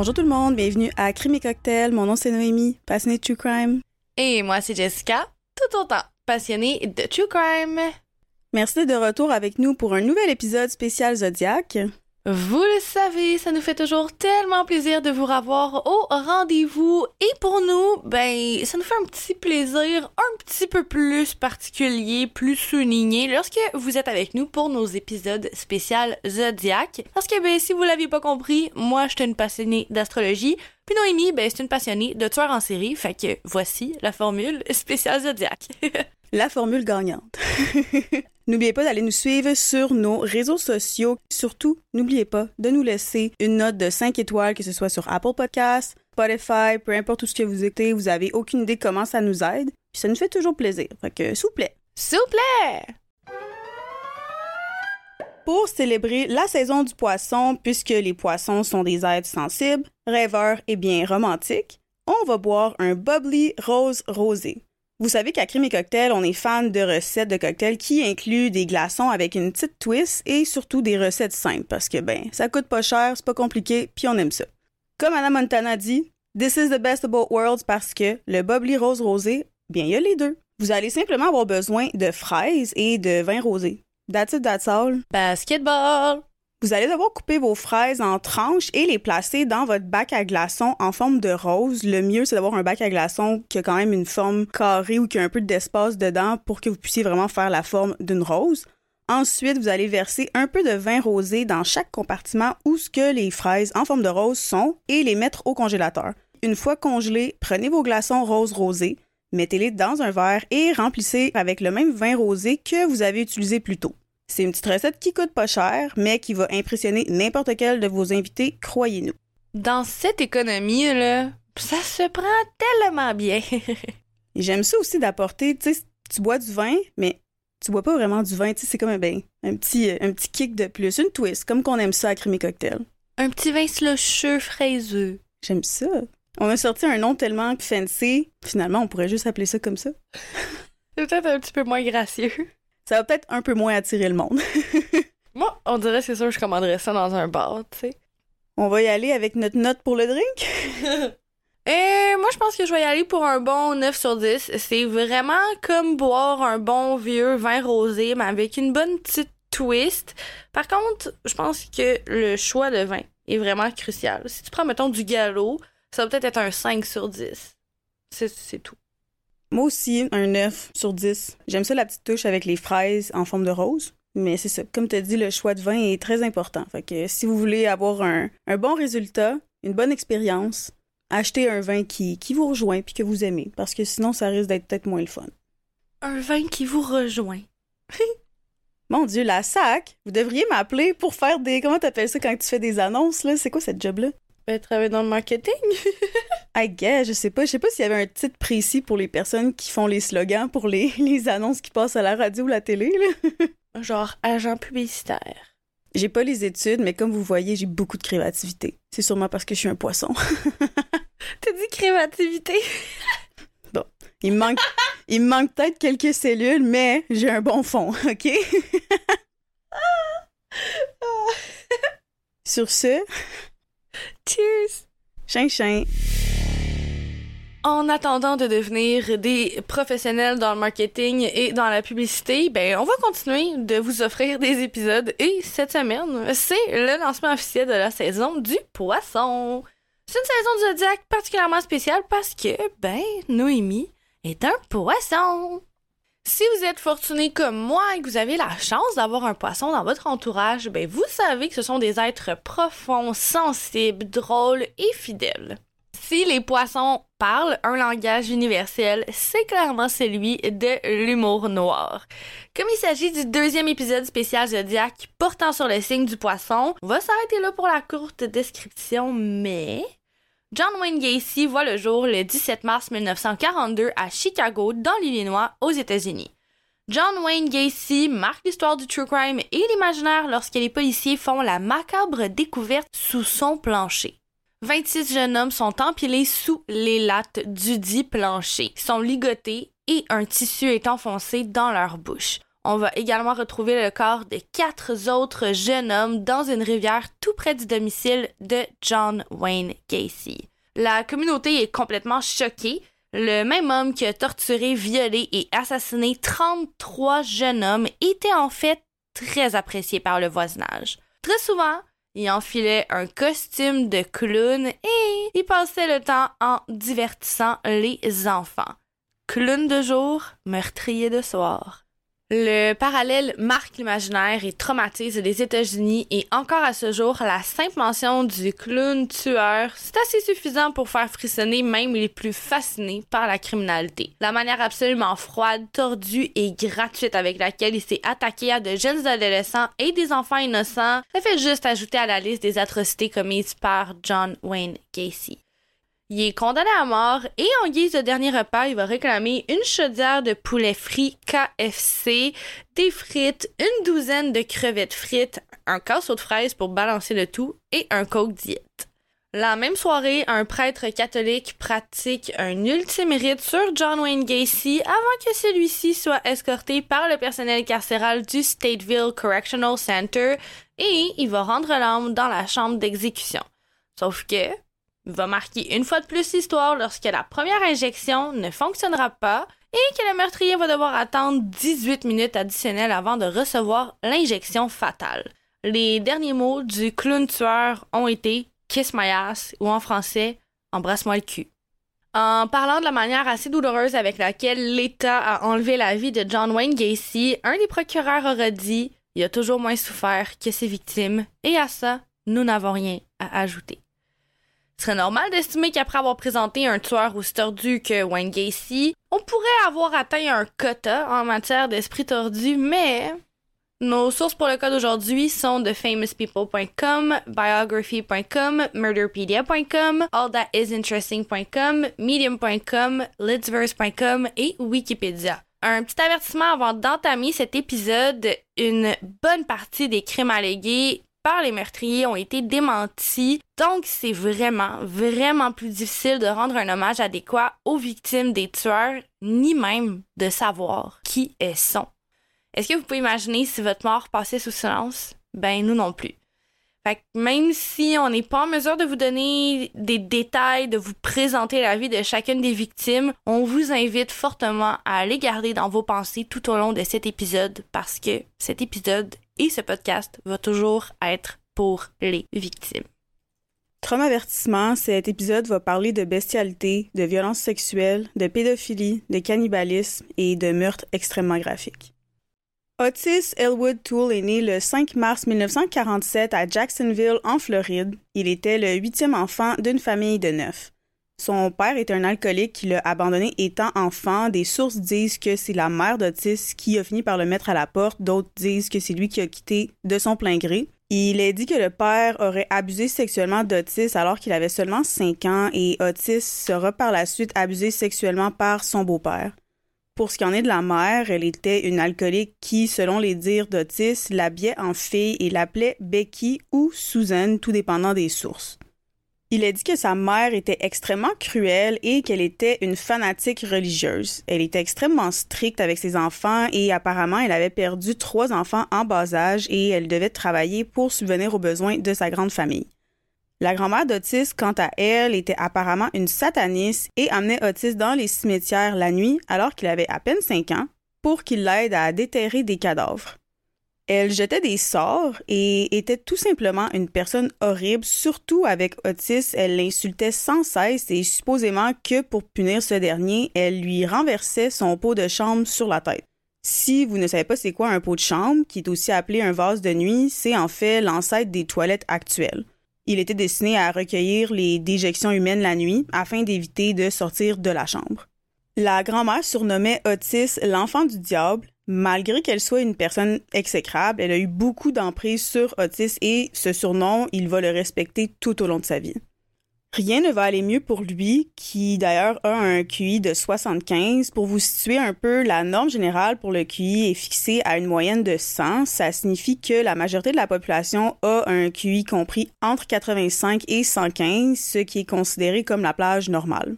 Bonjour tout le monde, bienvenue à Crime et Cocktail. Mon nom c'est Noémie, passionnée de True Crime. Et moi c'est Jessica, tout autant passionnée de True Crime. Merci d'être de retour avec nous pour un nouvel épisode spécial Zodiac. Vous le savez, ça nous fait toujours tellement plaisir de vous revoir au rendez-vous. Et pour nous, ben, ça nous fait un petit plaisir un petit peu plus particulier, plus souligné lorsque vous êtes avec nous pour nos épisodes spéciaux Zodiac. Parce que, ben, si vous l'aviez pas compris, moi, je suis une passionnée d'astrologie. Puis Noémie, ben, c'est une passionnée de tueurs en série. Fait que voici la formule spéciale Zodiac. la formule gagnante. N'oubliez pas d'aller nous suivre sur nos réseaux sociaux. Surtout, n'oubliez pas de nous laisser une note de 5 étoiles, que ce soit sur Apple Podcasts, Spotify, peu importe tout ce que vous écoutez. Vous avez aucune idée comment ça nous aide. Puis ça nous fait toujours plaisir. Fait que, s'il vous plaît. S'il vous plaît! Pour célébrer la saison du poisson, puisque les poissons sont des êtres sensibles, rêveurs et bien romantiques, on va boire un bubbly rose rosé. Vous savez qu'à Crime et Cocktail, on est fan de recettes de cocktails qui incluent des glaçons avec une petite twist et surtout des recettes simples parce que, ben, ça coûte pas cher, c'est pas compliqué, puis on aime ça. Comme Anna Montana dit, This is the best of both worlds parce que le bubbly rose rosé, bien, il y a les deux. Vous allez simplement avoir besoin de fraises et de vin rosé. That's it, that's all. Basketball! Vous allez devoir couper vos fraises en tranches et les placer dans votre bac à glaçons en forme de rose. Le mieux, c'est d'avoir un bac à glaçons qui a quand même une forme carrée ou qui a un peu d'espace dedans pour que vous puissiez vraiment faire la forme d'une rose. Ensuite, vous allez verser un peu de vin rosé dans chaque compartiment où ce que les fraises en forme de rose sont et les mettre au congélateur. Une fois congelés, prenez vos glaçons rose rosés, mettez-les dans un verre et remplissez avec le même vin rosé que vous avez utilisé plus tôt. C'est une petite recette qui coûte pas cher, mais qui va impressionner n'importe quel de vos invités, croyez-nous. Dans cette économie, là, ça se prend tellement bien. J'aime ça aussi d'apporter, tu sais, tu bois du vin, mais tu bois pas vraiment du vin, tu sais, c'est comme un, ben, un, petit, un petit kick de plus, une twist, comme qu'on aime ça à Crémy Cocktail. Un petit vin slusheux, fraiseux. J'aime ça. On a sorti un nom tellement fancy, finalement, on pourrait juste appeler ça comme ça. c'est peut-être un petit peu moins gracieux ça va peut-être un peu moins attirer le monde. Moi, on dirait, c'est sûr, je commanderais ça dans un bar, tu sais. On va y aller avec notre note pour le drink? Et moi, je pense que je vais y aller pour un bon 9 sur 10. C'est vraiment comme boire un bon vieux vin rosé, mais avec une bonne petite twist. Par contre, je pense que le choix de vin est vraiment crucial. Si tu prends, mettons, du galop, ça va peut-être être un 5 sur 10. C'est tout. Moi aussi, un 9 sur 10. J'aime ça la petite touche avec les fraises en forme de rose. Mais c'est ça, comme tu as dit, le choix de vin est très important. Fait que si vous voulez avoir un, bon résultat, une bonne expérience, achetez un vin qui, qui vous rejoint puis que vous aimez. Parce que sinon, ça risque d'être peut-être moins le fun. Un vin qui vous rejoint. Mon Dieu, la SAC, vous devriez m'appeler pour faire des. Comment t'appelles ça quand tu fais des annonces, là? C'est quoi cette job-là? Travailler dans le marketing? I guess, je sais pas. Je sais pas s'il y avait un titre précis pour les personnes qui font les slogans pour les, les annonces qui passent à la radio ou la télé. Là. Genre agent publicitaire. J'ai pas les études, mais comme vous voyez, j'ai beaucoup de créativité. C'est sûrement parce que je suis un poisson. T'as dit créativité? bon, il me manque, il me manque peut-être quelques cellules, mais j'ai un bon fond, ok? Sur ce, Cheers! Chien. En attendant de devenir des professionnels dans le marketing et dans la publicité, ben on va continuer de vous offrir des épisodes et cette semaine, c'est le lancement officiel de la saison du poisson. C'est une saison du zodiaque particulièrement spéciale parce que ben Noémie est un poisson. Si vous êtes fortuné comme moi et que vous avez la chance d'avoir un poisson dans votre entourage, ben vous savez que ce sont des êtres profonds, sensibles, drôles et fidèles. Si les poissons parlent un langage universel, c'est clairement celui de l'humour noir. Comme il s'agit du deuxième épisode spécial Zodiac portant sur le signe du poisson, on va s'arrêter là pour la courte description, mais John Wayne Gacy voit le jour le 17 mars 1942 à Chicago, dans l'Illinois, aux États-Unis. John Wayne Gacy marque l'histoire du true crime et l'imaginaire lorsque les policiers font la macabre découverte sous son plancher. 26 jeunes hommes sont empilés sous les lattes du dit plancher, sont ligotés et un tissu est enfoncé dans leur bouche. On va également retrouver le corps de quatre autres jeunes hommes dans une rivière tout près du domicile de John Wayne Gacy. La communauté est complètement choquée. Le même homme qui a torturé, violé et assassiné 33 jeunes hommes était en fait très apprécié par le voisinage. Très souvent, il enfilait un costume de clown et il passait le temps en divertissant les enfants. Clown de jour, meurtrier de soir. Le parallèle marque l'imaginaire et traumatise les États-Unis et encore à ce jour, la simple mention du clown tueur, c'est assez suffisant pour faire frissonner même les plus fascinés par la criminalité. La manière absolument froide, tordue et gratuite avec laquelle il s'est attaqué à de jeunes adolescents et des enfants innocents, ça fait juste ajouter à la liste des atrocités commises par John Wayne Gacy. Il est condamné à mort et en guise de dernier repas, il va réclamer une chaudière de poulet frit KFC, des frites, une douzaine de crevettes frites, un casseau de fraises pour balancer le tout et un coke diète. La même soirée, un prêtre catholique pratique un ultime rite sur John Wayne Gacy avant que celui-ci soit escorté par le personnel carcéral du Stateville Correctional Center et il va rendre l'âme dans la chambre d'exécution. Sauf que, va marquer une fois de plus l'histoire lorsque la première injection ne fonctionnera pas et que le meurtrier va devoir attendre 18 minutes additionnelles avant de recevoir l'injection fatale. Les derniers mots du clown tueur ont été Kiss my ass ou en français Embrasse-moi le cul. En parlant de la manière assez douloureuse avec laquelle l'État a enlevé la vie de John Wayne Gacy, un des procureurs aura dit Il a toujours moins souffert que ses victimes, et à ça, nous n'avons rien à ajouter. Serait normal d'estimer qu'après avoir présenté un tueur aussi tordu que Wayne Gacy, on pourrait avoir atteint un quota en matière d'esprit tordu, mais nos sources pour le cas d'aujourd'hui sont de famouspeople.com, biography.com, murderpedia.com, allthatisinteresting.com, medium.com, lidsverse.com et Wikipédia. Un petit avertissement avant d'entamer cet épisode, une bonne partie des crimes allégués par les meurtriers ont été démentis. Donc, c'est vraiment, vraiment plus difficile de rendre un hommage adéquat aux victimes des tueurs, ni même de savoir qui elles sont. Est-ce que vous pouvez imaginer si votre mort passait sous silence? Ben, nous non plus. Fait que même si on n'est pas en mesure de vous donner des détails, de vous présenter la vie de chacune des victimes, on vous invite fortement à les garder dans vos pensées tout au long de cet épisode parce que cet épisode et ce podcast va toujours être pour les victimes. Trauma avertissement, cet épisode va parler de bestialité, de violence sexuelle, de pédophilie, de cannibalisme et de meurtres extrêmement graphiques. Otis Elwood Toole est né le 5 mars 1947 à Jacksonville, en Floride. Il était le huitième enfant d'une famille de neuf. Son père est un alcoolique qui l'a abandonné étant enfant. Des sources disent que c'est la mère d'Otis qui a fini par le mettre à la porte. D'autres disent que c'est lui qui a quitté de son plein gré. Il est dit que le père aurait abusé sexuellement d'Otis alors qu'il avait seulement 5 ans et Otis sera par la suite abusé sexuellement par son beau-père. Pour ce qui en est de la mère, elle était une alcoolique qui, selon les dires d'Otis, l'habillait en fille et l'appelait Becky ou Susan, tout dépendant des sources. Il a dit que sa mère était extrêmement cruelle et qu'elle était une fanatique religieuse. Elle était extrêmement stricte avec ses enfants et apparemment elle avait perdu trois enfants en bas âge et elle devait travailler pour subvenir aux besoins de sa grande famille. La grand-mère d'Otis, quant à elle, était apparemment une sataniste et amenait Otis dans les cimetières la nuit alors qu'il avait à peine cinq ans pour qu'il l'aide à déterrer des cadavres. Elle jetait des sorts et était tout simplement une personne horrible, surtout avec Otis. Elle l'insultait sans cesse et supposément que pour punir ce dernier, elle lui renversait son pot de chambre sur la tête. Si vous ne savez pas c'est quoi un pot de chambre, qui est aussi appelé un vase de nuit, c'est en fait l'ancêtre des toilettes actuelles. Il était destiné à recueillir les déjections humaines la nuit afin d'éviter de sortir de la chambre. La grand-mère surnommait Otis l'enfant du diable Malgré qu'elle soit une personne exécrable, elle a eu beaucoup d'emprise sur Otis et ce surnom, il va le respecter tout au long de sa vie. Rien ne va aller mieux pour lui, qui d'ailleurs a un QI de 75. Pour vous situer un peu, la norme générale pour le QI est fixée à une moyenne de 100. Ça signifie que la majorité de la population a un QI compris entre 85 et 115, ce qui est considéré comme la plage normale.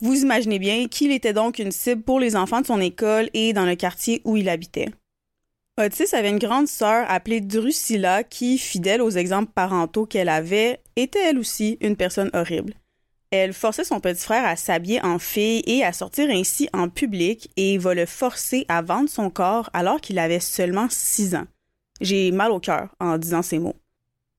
Vous imaginez bien qu'il était donc une cible pour les enfants de son école et dans le quartier où il habitait. Otis avait une grande sœur appelée Drusilla qui, fidèle aux exemples parentaux qu'elle avait, était elle aussi une personne horrible. Elle forçait son petit frère à s'habiller en fille et à sortir ainsi en public et va le forcer à vendre son corps alors qu'il avait seulement 6 ans. J'ai mal au cœur en disant ces mots.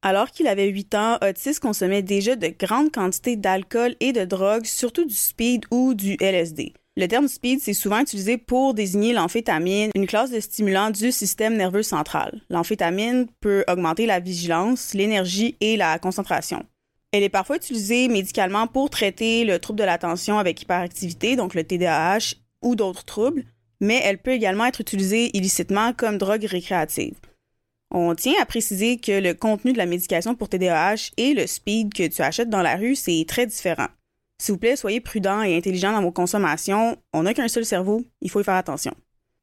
Alors qu'il avait 8 ans, Otis consommait déjà de grandes quantités d'alcool et de drogue, surtout du speed ou du LSD. Le terme speed, c'est souvent utilisé pour désigner l'amphétamine, une classe de stimulant du système nerveux central. L'amphétamine peut augmenter la vigilance, l'énergie et la concentration. Elle est parfois utilisée médicalement pour traiter le trouble de l'attention avec hyperactivité, donc le TDAH, ou d'autres troubles, mais elle peut également être utilisée illicitement comme drogue récréative. On tient à préciser que le contenu de la médication pour TDAH et le speed que tu achètes dans la rue, c'est très différent. S'il vous plaît, soyez prudent et intelligent dans vos consommations. On n'a qu'un seul cerveau, il faut y faire attention.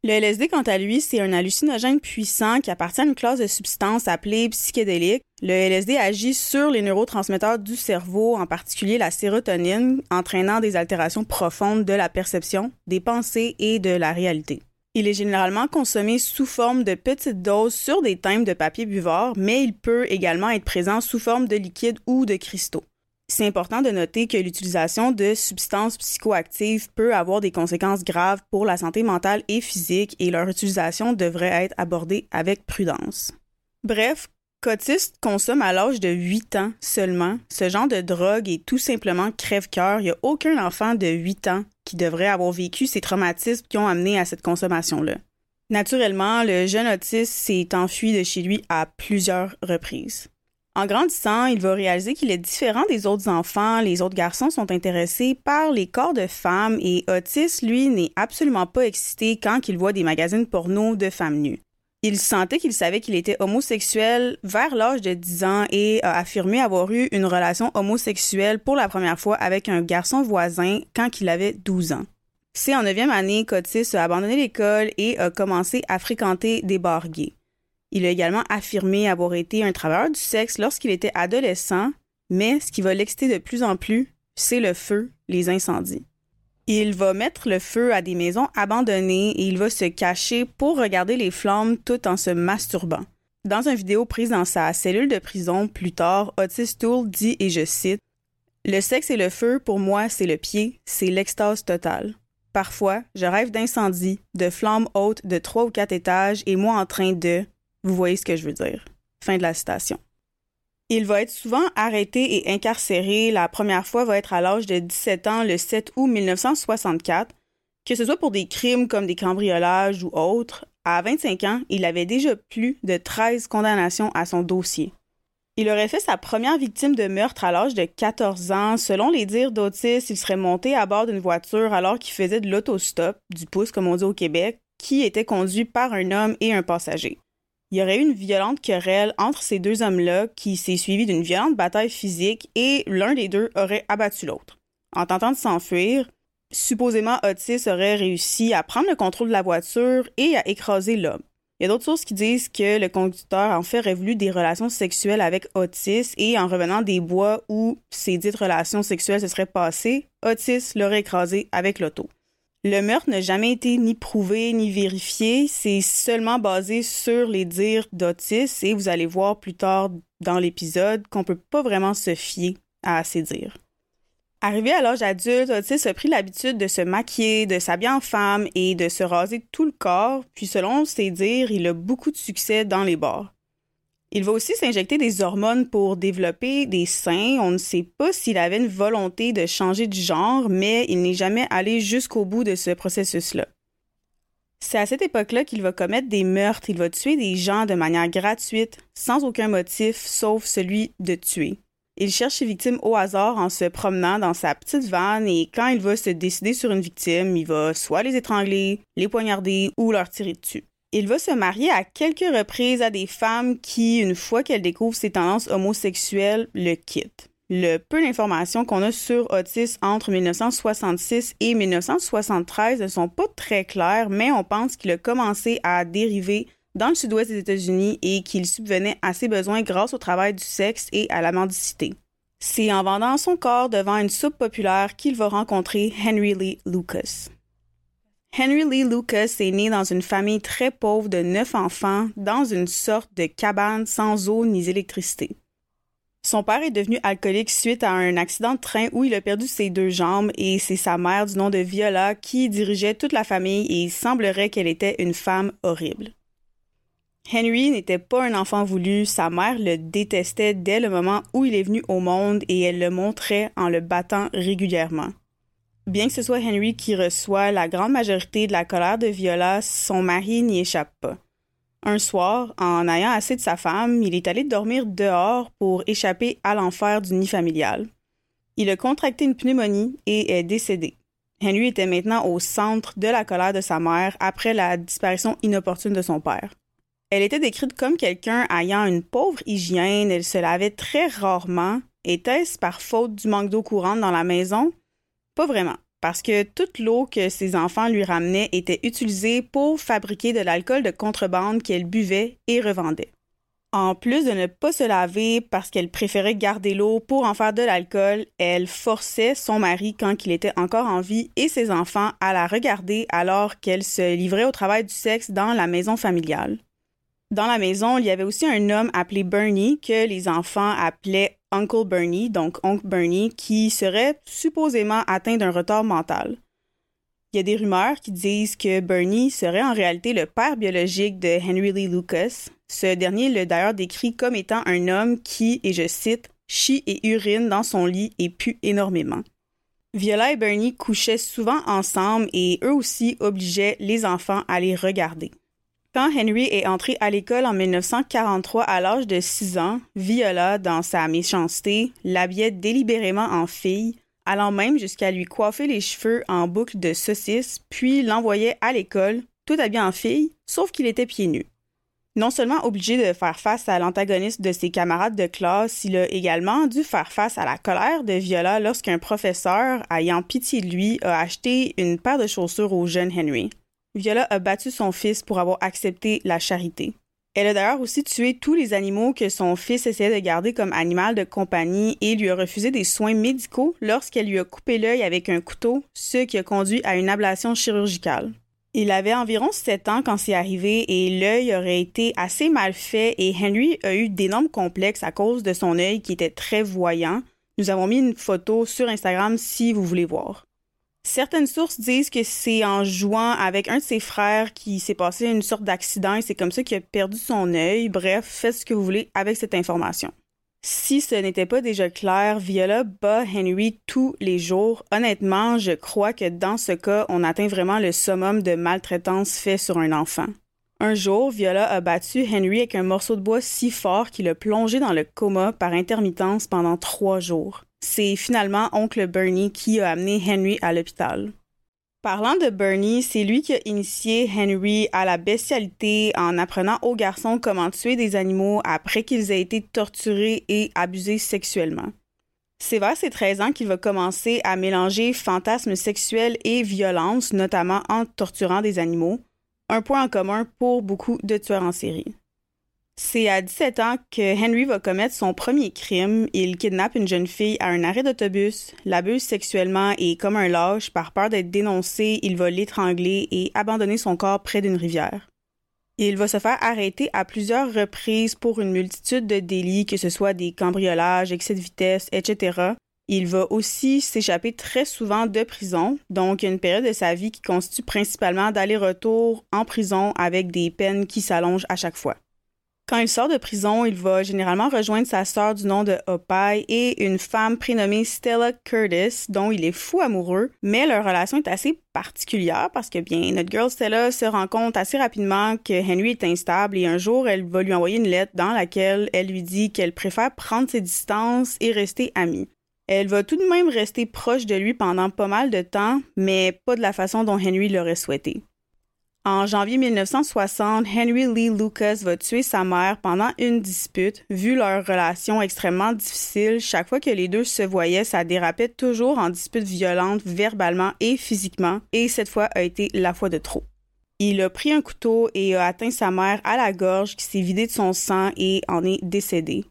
Le LSD, quant à lui, c'est un hallucinogène puissant qui appartient à une classe de substances appelée psychédélique. Le LSD agit sur les neurotransmetteurs du cerveau, en particulier la sérotonine, entraînant des altérations profondes de la perception, des pensées et de la réalité. Il est généralement consommé sous forme de petites doses sur des timbres de papier buvard, mais il peut également être présent sous forme de liquide ou de cristaux. C'est important de noter que l'utilisation de substances psychoactives peut avoir des conséquences graves pour la santé mentale et physique et leur utilisation devrait être abordée avec prudence. Bref, Cotiste consomme à l'âge de 8 ans seulement. Ce genre de drogue est tout simplement crève-cœur. Il n'y a aucun enfant de 8 ans qui devrait avoir vécu ces traumatismes qui ont amené à cette consommation-là. Naturellement, le jeune autiste s'est enfui de chez lui à plusieurs reprises. En grandissant, il va réaliser qu'il est différent des autres enfants. Les autres garçons sont intéressés par les corps de femmes et Otis, lui, n'est absolument pas excité quand il voit des magazines porno de femmes nues. Il sentait qu'il savait qu'il était homosexuel vers l'âge de 10 ans et a affirmé avoir eu une relation homosexuelle pour la première fois avec un garçon voisin quand il avait 12 ans. C'est en neuvième année qu'Otis a abandonné l'école et a commencé à fréquenter des bars. Il a également affirmé avoir été un travailleur du sexe lorsqu'il était adolescent, mais ce qui va l'exciter de plus en plus, c'est le feu, les incendies. Il va mettre le feu à des maisons abandonnées et il va se cacher pour regarder les flammes tout en se masturbant. Dans une vidéo prise dans sa cellule de prison plus tard, Otis Toole dit, et je cite, Le sexe et le feu, pour moi, c'est le pied, c'est l'extase totale. Parfois, je rêve d'incendies, de flammes hautes de trois ou quatre étages et moi en train de, vous voyez ce que je veux dire. Fin de la citation. Il va être souvent arrêté et incarcéré. La première fois va être à l'âge de 17 ans le 7 août 1964, que ce soit pour des crimes comme des cambriolages ou autres. À 25 ans, il avait déjà plus de 13 condamnations à son dossier. Il aurait fait sa première victime de meurtre à l'âge de 14 ans. Selon les dires d'Otis, il serait monté à bord d'une voiture alors qu'il faisait de l'autostop, du pouce comme on dit au Québec, qui était conduit par un homme et un passager il y aurait eu une violente querelle entre ces deux hommes-là qui s'est suivie d'une violente bataille physique et l'un des deux aurait abattu l'autre. En tentant de s'enfuir, supposément Otis aurait réussi à prendre le contrôle de la voiture et à écraser l'homme. Il y a d'autres sources qui disent que le conducteur en fait aurait voulu des relations sexuelles avec Otis et en revenant des bois où ces dites relations sexuelles se seraient passées, Otis l'aurait écrasé avec l'auto. Le meurtre n'a jamais été ni prouvé ni vérifié, c'est seulement basé sur les dires d'Otis et vous allez voir plus tard dans l'épisode qu'on peut pas vraiment se fier à ces dires. Arrivé à l'âge adulte, Otis a pris l'habitude de se maquiller, de s'habiller en femme et de se raser tout le corps, puis selon ses dires, il a beaucoup de succès dans les bars. Il va aussi s'injecter des hormones pour développer des seins. On ne sait pas s'il avait une volonté de changer de genre, mais il n'est jamais allé jusqu'au bout de ce processus-là. C'est à cette époque-là qu'il va commettre des meurtres. Il va tuer des gens de manière gratuite, sans aucun motif, sauf celui de tuer. Il cherche ses victimes au hasard en se promenant dans sa petite vanne et quand il va se décider sur une victime, il va soit les étrangler, les poignarder ou leur tirer dessus. Il va se marier à quelques reprises à des femmes qui, une fois qu'elles découvrent ses tendances homosexuelles, le quittent. Le peu d'informations qu'on a sur Otis entre 1966 et 1973 ne sont pas très claires, mais on pense qu'il a commencé à dériver dans le sud-ouest des États-Unis et qu'il subvenait à ses besoins grâce au travail du sexe et à la mendicité. C'est en vendant son corps devant une soupe populaire qu'il va rencontrer Henry Lee Lucas. Henry Lee Lucas est né dans une famille très pauvre de neuf enfants dans une sorte de cabane sans eau ni électricité. Son père est devenu alcoolique suite à un accident de train où il a perdu ses deux jambes et c'est sa mère du nom de Viola qui dirigeait toute la famille et il semblerait qu'elle était une femme horrible. Henry n'était pas un enfant voulu, sa mère le détestait dès le moment où il est venu au monde et elle le montrait en le battant régulièrement. Bien que ce soit Henry qui reçoit la grande majorité de la colère de Viola, son mari n'y échappe pas. Un soir, en ayant assez de sa femme, il est allé dormir dehors pour échapper à l'enfer du nid familial. Il a contracté une pneumonie et est décédé. Henry était maintenant au centre de la colère de sa mère après la disparition inopportune de son père. Elle était décrite comme quelqu'un ayant une pauvre hygiène, elle se lavait très rarement. Était-ce par faute du manque d'eau courante dans la maison? Pas vraiment parce que toute l'eau que ses enfants lui ramenaient était utilisée pour fabriquer de l'alcool de contrebande qu'elle buvait et revendait. En plus de ne pas se laver parce qu'elle préférait garder l'eau pour en faire de l'alcool, elle forçait son mari quand il était encore en vie et ses enfants à la regarder alors qu'elle se livrait au travail du sexe dans la maison familiale. Dans la maison, il y avait aussi un homme appelé Bernie que les enfants appelaient Uncle Bernie, donc Oncle Bernie, qui serait supposément atteint d'un retard mental. Il y a des rumeurs qui disent que Bernie serait en réalité le père biologique de Henry Lee Lucas. Ce dernier l'a d'ailleurs décrit comme étant un homme qui, et je cite, chie et urine dans son lit et pue énormément. Viola et Bernie couchaient souvent ensemble et eux aussi obligeaient les enfants à les regarder. Quand Henry est entré à l'école en 1943 à l'âge de 6 ans, Viola, dans sa méchanceté, l'habillait délibérément en fille, allant même jusqu'à lui coiffer les cheveux en boucle de saucisse, puis l'envoyait à l'école, tout habillé en fille, sauf qu'il était pieds nus. Non seulement obligé de faire face à l'antagoniste de ses camarades de classe, il a également dû faire face à la colère de Viola lorsqu'un professeur, ayant pitié de lui, a acheté une paire de chaussures au jeune Henry. Viola a battu son fils pour avoir accepté la charité. Elle a d'ailleurs aussi tué tous les animaux que son fils essayait de garder comme animal de compagnie et lui a refusé des soins médicaux lorsqu'elle lui a coupé l'œil avec un couteau, ce qui a conduit à une ablation chirurgicale. Il avait environ sept ans quand c'est arrivé et l'œil aurait été assez mal fait et Henry a eu d'énormes complexes à cause de son œil qui était très voyant. Nous avons mis une photo sur Instagram si vous voulez voir. Certaines sources disent que c'est en jouant avec un de ses frères qui s'est passé une sorte d'accident et c'est comme ça qu'il a perdu son œil. Bref, faites ce que vous voulez avec cette information. Si ce n'était pas déjà clair, Viola bat Henry tous les jours. Honnêtement, je crois que dans ce cas, on atteint vraiment le summum de maltraitance fait sur un enfant. Un jour, Viola a battu Henry avec un morceau de bois si fort qu'il a plongé dans le coma par intermittence pendant trois jours c'est finalement oncle Bernie qui a amené Henry à l'hôpital. Parlant de Bernie, c'est lui qui a initié Henry à la bestialité en apprenant aux garçons comment tuer des animaux après qu'ils aient été torturés et abusés sexuellement. C'est vers ses 13 ans qu'il va commencer à mélanger fantasmes sexuels et violence, notamment en torturant des animaux, un point en commun pour beaucoup de tueurs en série. C'est à 17 ans que Henry va commettre son premier crime. Il kidnappe une jeune fille à un arrêt d'autobus, l'abuse sexuellement et comme un lâche, par peur d'être dénoncé, il va l'étrangler et abandonner son corps près d'une rivière. Il va se faire arrêter à plusieurs reprises pour une multitude de délits, que ce soit des cambriolages, excès de vitesse, etc. Il va aussi s'échapper très souvent de prison, donc une période de sa vie qui constitue principalement d'aller-retour en prison avec des peines qui s'allongent à chaque fois. Quand il sort de prison, il va généralement rejoindre sa sœur du nom de Opie et une femme prénommée Stella Curtis, dont il est fou amoureux, mais leur relation est assez particulière parce que bien notre girl Stella se rend compte assez rapidement que Henry est instable et un jour elle va lui envoyer une lettre dans laquelle elle lui dit qu'elle préfère prendre ses distances et rester amie. Elle va tout de même rester proche de lui pendant pas mal de temps, mais pas de la façon dont Henry l'aurait souhaité. En janvier 1960, Henry Lee Lucas va tuer sa mère pendant une dispute. Vu leur relation extrêmement difficile, chaque fois que les deux se voyaient, ça dérapait toujours en disputes violentes verbalement et physiquement, et cette fois a été la fois de trop. Il a pris un couteau et a atteint sa mère à la gorge qui s'est vidée de son sang et en est décédé.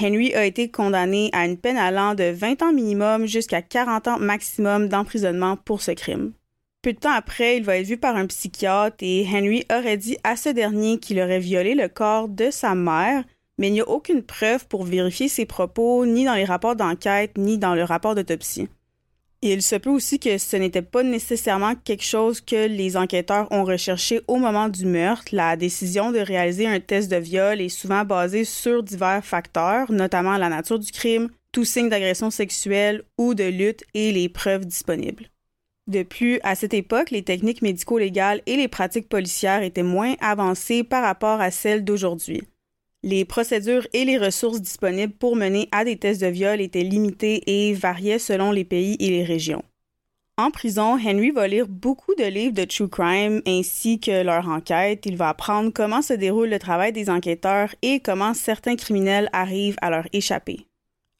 Henry a été condamné à une peine allant de 20 ans minimum jusqu'à 40 ans maximum d'emprisonnement pour ce crime. Peu de temps après, il va être vu par un psychiatre et Henry aurait dit à ce dernier qu'il aurait violé le corps de sa mère, mais il n'y a aucune preuve pour vérifier ses propos ni dans les rapports d'enquête ni dans le rapport d'autopsie. Il se peut aussi que ce n'était pas nécessairement quelque chose que les enquêteurs ont recherché au moment du meurtre. La décision de réaliser un test de viol est souvent basée sur divers facteurs, notamment la nature du crime, tout signe d'agression sexuelle ou de lutte et les preuves disponibles. De plus, à cette époque, les techniques médico-légales et les pratiques policières étaient moins avancées par rapport à celles d'aujourd'hui. Les procédures et les ressources disponibles pour mener à des tests de viol étaient limitées et variaient selon les pays et les régions. En prison, Henry va lire beaucoup de livres de true crime ainsi que leur enquête. Il va apprendre comment se déroule le travail des enquêteurs et comment certains criminels arrivent à leur échapper.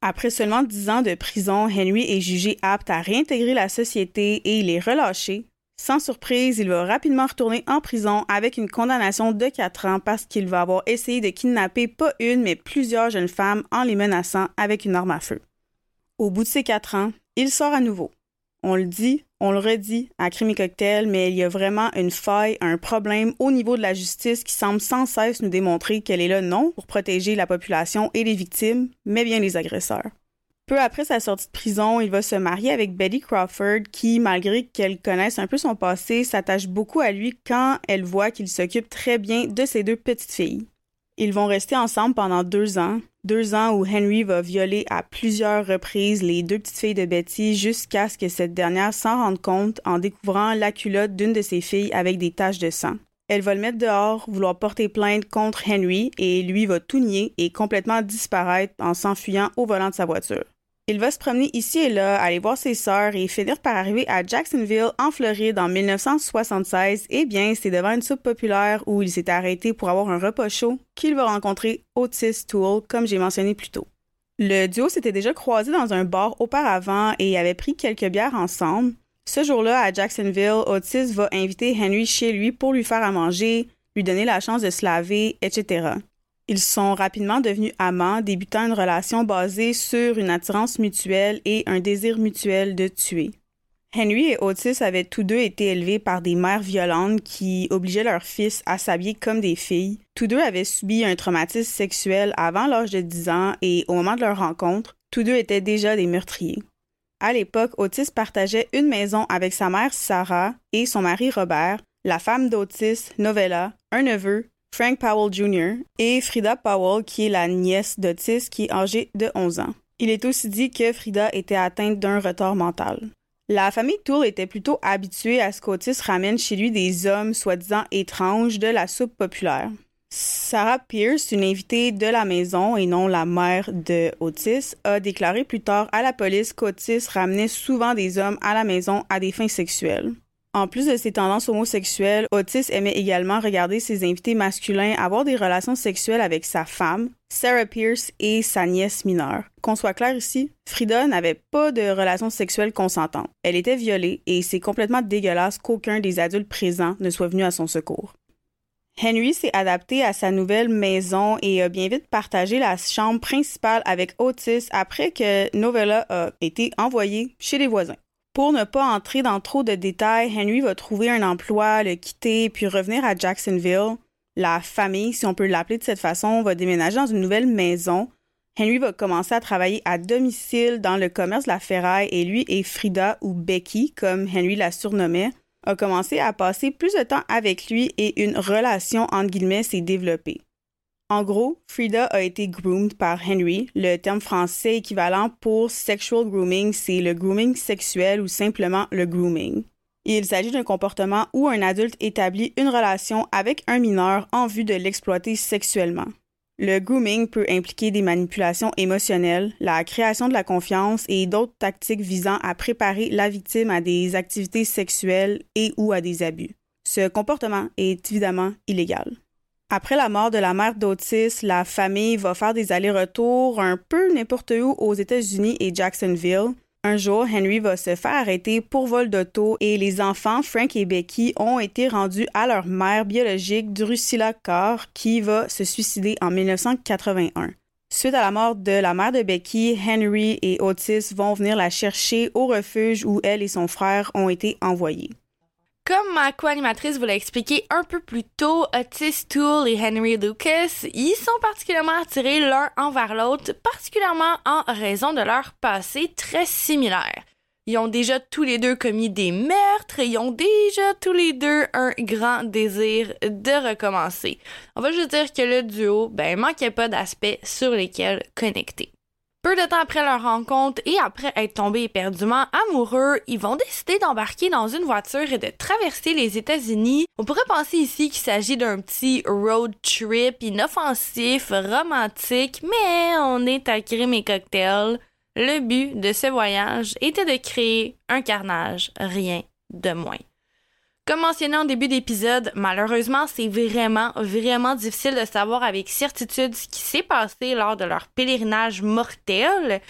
Après seulement dix ans de prison, Henry est jugé apte à réintégrer la société et il est relâché, sans surprise, il va rapidement retourner en prison avec une condamnation de 4 ans parce qu'il va avoir essayé de kidnapper pas une mais plusieurs jeunes femmes en les menaçant avec une arme à feu. Au bout de ces 4 ans, il sort à nouveau. On le dit, on le redit à Crime Cocktail, mais il y a vraiment une faille, un problème au niveau de la justice qui semble sans cesse nous démontrer qu'elle est là non pour protéger la population et les victimes, mais bien les agresseurs. Peu après sa sortie de prison, il va se marier avec Betty Crawford, qui, malgré qu'elle connaisse un peu son passé, s'attache beaucoup à lui quand elle voit qu'il s'occupe très bien de ses deux petites filles. Ils vont rester ensemble pendant deux ans, deux ans où Henry va violer à plusieurs reprises les deux petites filles de Betty jusqu'à ce que cette dernière s'en rende compte en découvrant la culotte d'une de ses filles avec des taches de sang. Elle va le mettre dehors, vouloir porter plainte contre Henry et lui va tout nier et complètement disparaître en s'enfuyant au volant de sa voiture. Il va se promener ici et là, aller voir ses sœurs et finir par arriver à Jacksonville, en Floride, en 1976. Eh bien, c'est devant une soupe populaire où il s'est arrêté pour avoir un repas chaud qu'il va rencontrer Otis Toole, comme j'ai mentionné plus tôt. Le duo s'était déjà croisé dans un bar auparavant et avait pris quelques bières ensemble. Ce jour-là, à Jacksonville, Otis va inviter Henry chez lui pour lui faire à manger, lui donner la chance de se laver, etc. Ils sont rapidement devenus amants, débutant une relation basée sur une attirance mutuelle et un désir mutuel de tuer. Henry et Otis avaient tous deux été élevés par des mères violentes qui obligeaient leurs fils à s'habiller comme des filles. Tous deux avaient subi un traumatisme sexuel avant l'âge de 10 ans et au moment de leur rencontre, tous deux étaient déjà des meurtriers. À l'époque, Otis partageait une maison avec sa mère Sarah et son mari Robert, la femme d'Otis, Novella, un neveu, Frank Powell Jr. et Frida Powell, qui est la nièce d'Otis, qui est âgée de 11 ans. Il est aussi dit que Frida était atteinte d'un retard mental. La famille Toole était plutôt habituée à ce qu'Otis ramène chez lui des hommes soi-disant étranges de la soupe populaire. Sarah Pierce, une invitée de la maison et non la mère de Otis, a déclaré plus tard à la police qu'Otis ramenait souvent des hommes à la maison à des fins sexuelles. En plus de ses tendances homosexuelles, Otis aimait également regarder ses invités masculins avoir des relations sexuelles avec sa femme, Sarah Pierce, et sa nièce mineure. Qu'on soit clair ici, Frida n'avait pas de relations sexuelles consentantes. Elle était violée et c'est complètement dégueulasse qu'aucun des adultes présents ne soit venu à son secours. Henry s'est adapté à sa nouvelle maison et a bien vite partagé la chambre principale avec Otis après que Novella a été envoyée chez les voisins. Pour ne pas entrer dans trop de détails, Henry va trouver un emploi, le quitter, puis revenir à Jacksonville. La famille, si on peut l'appeler de cette façon, va déménager dans une nouvelle maison. Henry va commencer à travailler à domicile dans le commerce de la ferraille et lui et Frida, ou Becky, comme Henry la surnommait, a commencé à passer plus de temps avec lui et une relation entre guillemets s'est développée. En gros, Frida a été groomed par Henry. Le terme français équivalent pour sexual grooming, c'est le grooming sexuel ou simplement le grooming. Il s'agit d'un comportement où un adulte établit une relation avec un mineur en vue de l'exploiter sexuellement. Le grooming peut impliquer des manipulations émotionnelles, la création de la confiance et d'autres tactiques visant à préparer la victime à des activités sexuelles et ou à des abus. Ce comportement est évidemment illégal. Après la mort de la mère d'Otis, la famille va faire des allers-retours un peu n'importe où aux États-Unis et Jacksonville. Un jour, Henry va se faire arrêter pour vol d'auto et les enfants, Frank et Becky, ont été rendus à leur mère biologique, Drusilla Carr, qui va se suicider en 1981. Suite à la mort de la mère de Becky, Henry et Otis vont venir la chercher au refuge où elle et son frère ont été envoyés. Comme ma co-animatrice vous l'a expliqué un peu plus tôt, Otis Toole et Henry Lucas, ils sont particulièrement attirés l'un envers l'autre, particulièrement en raison de leur passé très similaire. Ils ont déjà tous les deux commis des meurtres et ils ont déjà tous les deux un grand désir de recommencer. On va juste dire que le duo, ben, manquait pas d'aspects sur lesquels connecter. Peu de temps après leur rencontre et après être tombés éperdument amoureux, ils vont décider d'embarquer dans une voiture et de traverser les États-Unis. On pourrait penser ici qu'il s'agit d'un petit road trip inoffensif, romantique, mais on est à crime et cocktail. Le but de ce voyage était de créer un carnage, rien de moins. Comme mentionné en début d'épisode, malheureusement, c'est vraiment, vraiment difficile de savoir avec certitude ce qui s'est passé lors de leur pèlerinage mortel.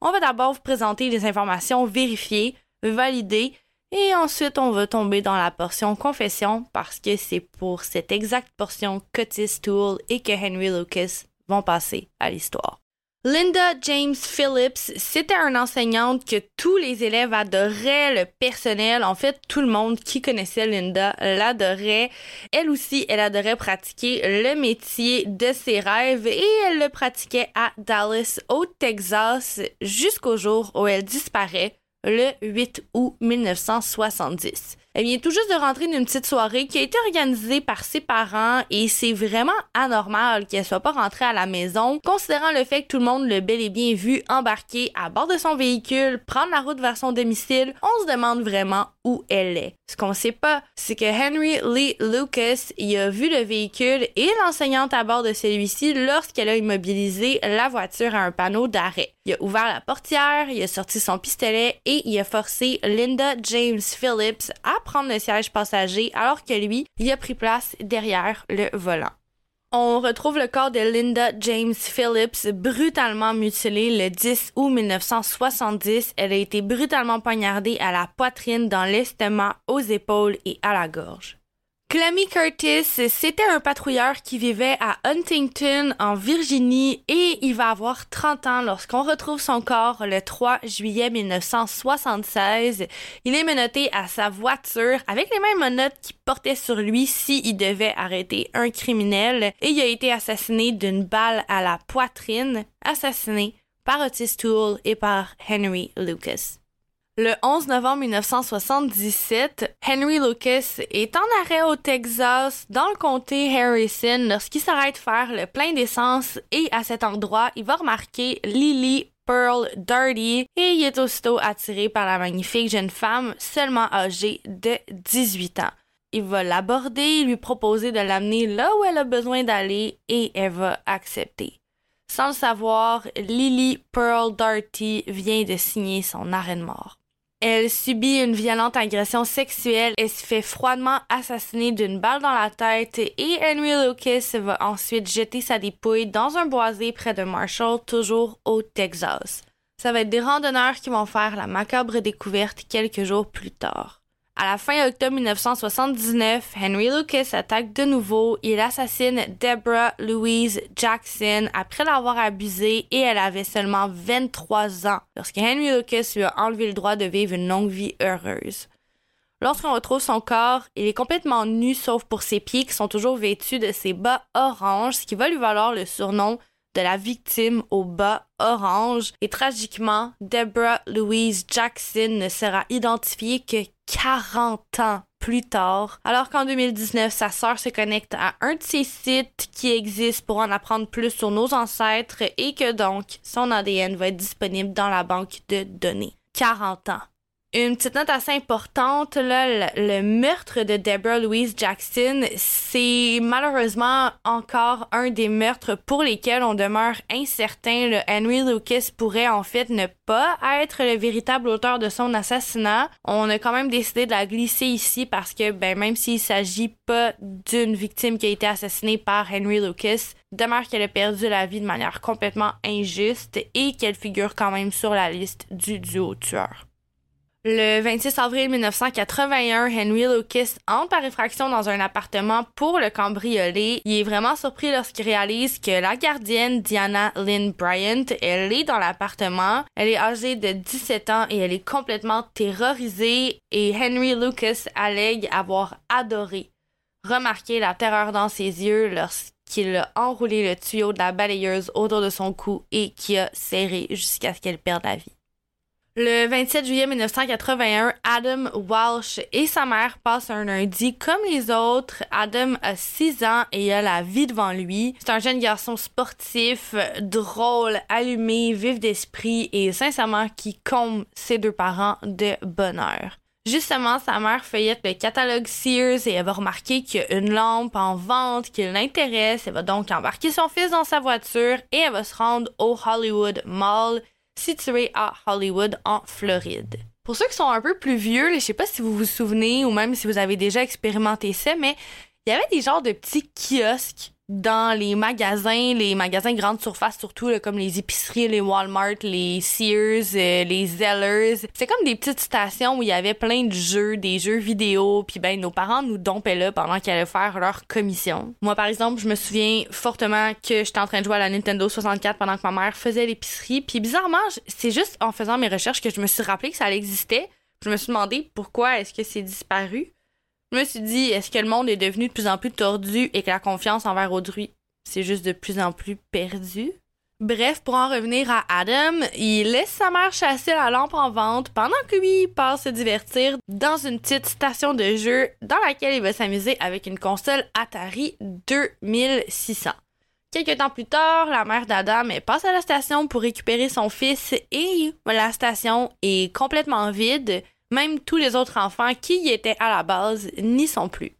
On va d'abord vous présenter les informations vérifiées, validées, et ensuite on va tomber dans la portion confession parce que c'est pour cette exacte portion qu'Otis Tool et que Henry Lucas vont passer à l'histoire. Linda James Phillips, c'était une enseignante que tous les élèves adoraient, le personnel, en fait tout le monde qui connaissait Linda l'adorait. Elle aussi, elle adorait pratiquer le métier de ses rêves et elle le pratiquait à Dallas, au Texas, jusqu'au jour où elle disparaît le 8 août 1970. Elle vient tout juste de rentrer d'une petite soirée qui a été organisée par ses parents et c'est vraiment anormal qu'elle soit pas rentrée à la maison, considérant le fait que tout le monde l'a bel et bien vu embarquer à bord de son véhicule, prendre la route vers son domicile. On se demande vraiment où elle est. Ce qu'on sait pas, c'est que Henry Lee Lucas y a vu le véhicule et l'enseignante à bord de celui-ci lorsqu'elle a immobilisé la voiture à un panneau d'arrêt. Il a ouvert la portière, il a sorti son pistolet et il a forcé Linda James Phillips à prendre le siège passager alors que lui, il a pris place derrière le volant. On retrouve le corps de Linda James Phillips brutalement mutilé le 10 août 1970. Elle a été brutalement poignardée à la poitrine, dans l'estomac, aux épaules et à la gorge. Clammy Curtis, c'était un patrouilleur qui vivait à Huntington, en Virginie, et il va avoir 30 ans lorsqu'on retrouve son corps le 3 juillet 1976. Il est menotté à sa voiture avec les mêmes menottes qu'il portait sur lui s'il devait arrêter un criminel, et il a été assassiné d'une balle à la poitrine, assassiné par Otis Toole et par Henry Lucas. Le 11 novembre 1977, Henry Lucas est en arrêt au Texas, dans le comté Harrison, lorsqu'il s'arrête faire le plein d'essence et à cet endroit, il va remarquer Lily Pearl Darty et il est aussitôt attiré par la magnifique jeune femme seulement âgée de 18 ans. Il va l'aborder, lui proposer de l'amener là où elle a besoin d'aller et elle va accepter. Sans le savoir, Lily Pearl Darty vient de signer son arrêt de mort. Elle subit une violente agression sexuelle et se fait froidement assassiner d'une balle dans la tête et Henry Lucas va ensuite jeter sa dépouille dans un boisé près de Marshall, toujours au Texas. Ça va être des randonneurs qui vont faire la macabre découverte quelques jours plus tard. À la fin octobre 1979, Henry Lucas attaque de nouveau. Il assassine Deborah Louise Jackson après l'avoir abusée et elle avait seulement 23 ans lorsque Henry Lucas lui a enlevé le droit de vivre une longue vie heureuse. Lorsqu'on retrouve son corps, il est complètement nu sauf pour ses pieds qui sont toujours vêtus de ses bas orange, ce qui va lui valoir le surnom de la victime aux bas orange. Et tragiquement, Deborah Louise Jackson ne sera identifiée que 40 ans plus tard, alors qu'en 2019, sa sœur se connecte à un de ces sites qui existent pour en apprendre plus sur nos ancêtres et que donc son ADN va être disponible dans la banque de données. 40 ans. Une petite note assez importante, là, le, meurtre de Deborah Louise Jackson, c'est malheureusement encore un des meurtres pour lesquels on demeure incertain. Henry Lucas pourrait en fait ne pas être le véritable auteur de son assassinat. On a quand même décidé de la glisser ici parce que ben, même s'il s'agit pas d'une victime qui a été assassinée par Henry Lucas, demeure qu'elle a perdu la vie de manière complètement injuste et qu'elle figure quand même sur la liste du duo tueur. Le 26 avril 1981, Henry Lucas entre par effraction dans un appartement pour le cambrioler. Il est vraiment surpris lorsqu'il réalise que la gardienne Diana Lynn Bryant, elle est dans l'appartement. Elle est âgée de 17 ans et elle est complètement terrorisée et Henry Lucas allègue avoir adoré remarquer la terreur dans ses yeux lorsqu'il a enroulé le tuyau de la balayeuse autour de son cou et qui a serré jusqu'à ce qu'elle perde la vie. Le 27 juillet 1981, Adam Walsh et sa mère passent un lundi comme les autres. Adam a 6 ans et a la vie devant lui. C'est un jeune garçon sportif, drôle, allumé, vif d'esprit et sincèrement qui comble ses deux parents de bonheur. Justement, sa mère feuillette le catalogue Sears et elle va remarquer qu'il y a une lampe en vente qui l'intéresse. Elle va donc embarquer son fils dans sa voiture et elle va se rendre au Hollywood Mall situé à Hollywood, en Floride. Pour ceux qui sont un peu plus vieux, je sais pas si vous vous souvenez ou même si vous avez déjà expérimenté ça, mais il y avait des genres de petits kiosques dans les magasins, les magasins grande surface surtout, comme les épiceries, les Walmart, les Sears, euh, les Zellers. C'est comme des petites stations où il y avait plein de jeux, des jeux vidéo, puis ben nos parents nous dompaient là pendant qu'ils allaient faire leur commission. Moi par exemple, je me souviens fortement que j'étais en train de jouer à la Nintendo 64 pendant que ma mère faisait l'épicerie, puis bizarrement, c'est juste en faisant mes recherches que je me suis rappelé que ça existait. Je me suis demandé pourquoi est-ce que c'est disparu. Je me suis dit, est-ce que le monde est devenu de plus en plus tordu et que la confiance envers autrui, c'est juste de plus en plus perdu? Bref, pour en revenir à Adam, il laisse sa mère chasser la lampe en vente pendant que lui passe se divertir dans une petite station de jeu dans laquelle il va s'amuser avec une console Atari 2600. Quelques temps plus tard, la mère d'Adam passe à la station pour récupérer son fils et la station est complètement vide. Même tous les autres enfants qui y étaient à la base n'y sont plus.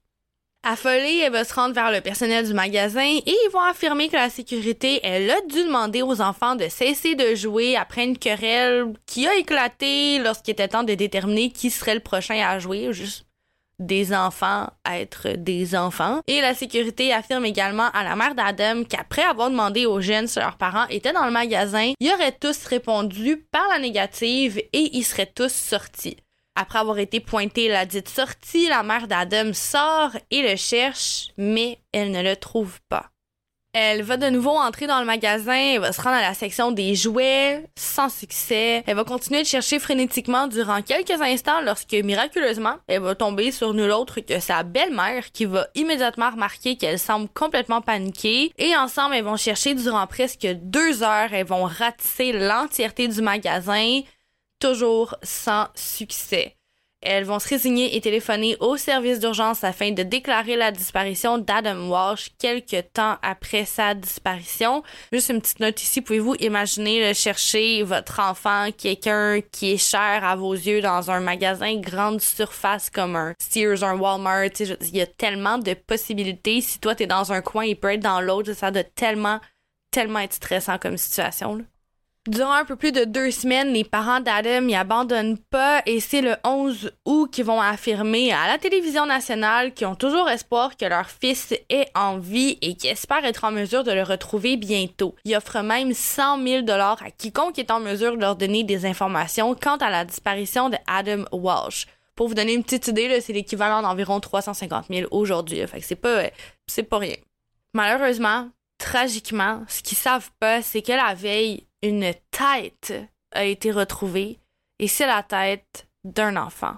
Affolée, elle va se rendre vers le personnel du magasin et ils vont affirmer que la sécurité, elle a dû demander aux enfants de cesser de jouer après une querelle qui a éclaté lorsqu'il était temps de déterminer qui serait le prochain à jouer, juste des enfants à être des enfants. Et la sécurité affirme également à la mère d'Adam qu'après avoir demandé aux jeunes si leurs parents étaient dans le magasin, ils auraient tous répondu par la négative et ils seraient tous sortis. Après avoir été pointée la dite sortie, la mère d'Adam sort et le cherche, mais elle ne le trouve pas. Elle va de nouveau entrer dans le magasin, elle va se rendre à la section des jouets, sans succès. Elle va continuer de chercher frénétiquement durant quelques instants lorsque, miraculeusement, elle va tomber sur nul autre que sa belle-mère qui va immédiatement remarquer qu'elle semble complètement paniquée. Et ensemble, elles vont chercher durant presque deux heures, elles vont ratisser l'entièreté du magasin, toujours sans succès. Elles vont se résigner et téléphoner au service d'urgence afin de déclarer la disparition d'Adam Walsh quelques temps après sa disparition. Juste une petite note ici, pouvez-vous imaginer chercher votre enfant, quelqu'un qui est cher à vos yeux dans un magasin grande surface comme un Sears, un Walmart, il y a tellement de possibilités. Si toi t'es dans un coin, il peut être dans l'autre, ça doit tellement, tellement être stressant comme situation. Là. Durant un peu plus de deux semaines, les parents d'Adam n'y abandonnent pas et c'est le 11 août qu'ils vont affirmer à la télévision nationale qu'ils ont toujours espoir que leur fils est en vie et qu'ils espèrent être en mesure de le retrouver bientôt. Ils offrent même 100 000 dollars à quiconque est en mesure de leur donner des informations quant à la disparition de Adam Walsh. Pour vous donner une petite idée, c'est l'équivalent d'environ 350 000 aujourd'hui. Fait c'est pas, c'est pas rien. Malheureusement, tragiquement, ce qu'ils savent pas, c'est que la veille, une tête a été retrouvée et c'est la tête d'un enfant.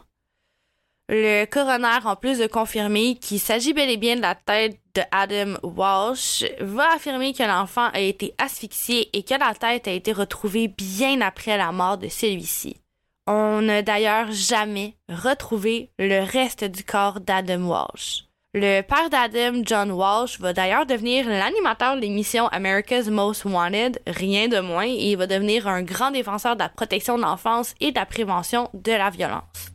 Le coroner, en plus de confirmer qu'il s'agit bel et bien de la tête de Adam Walsh, va affirmer que l'enfant a été asphyxié et que la tête a été retrouvée bien après la mort de celui-ci. On n'a d'ailleurs jamais retrouvé le reste du corps d'Adam Walsh. Le père d'Adam, John Walsh, va d'ailleurs devenir l'animateur de l'émission America's Most Wanted, rien de moins, et il va devenir un grand défenseur de la protection de l'enfance et de la prévention de la violence.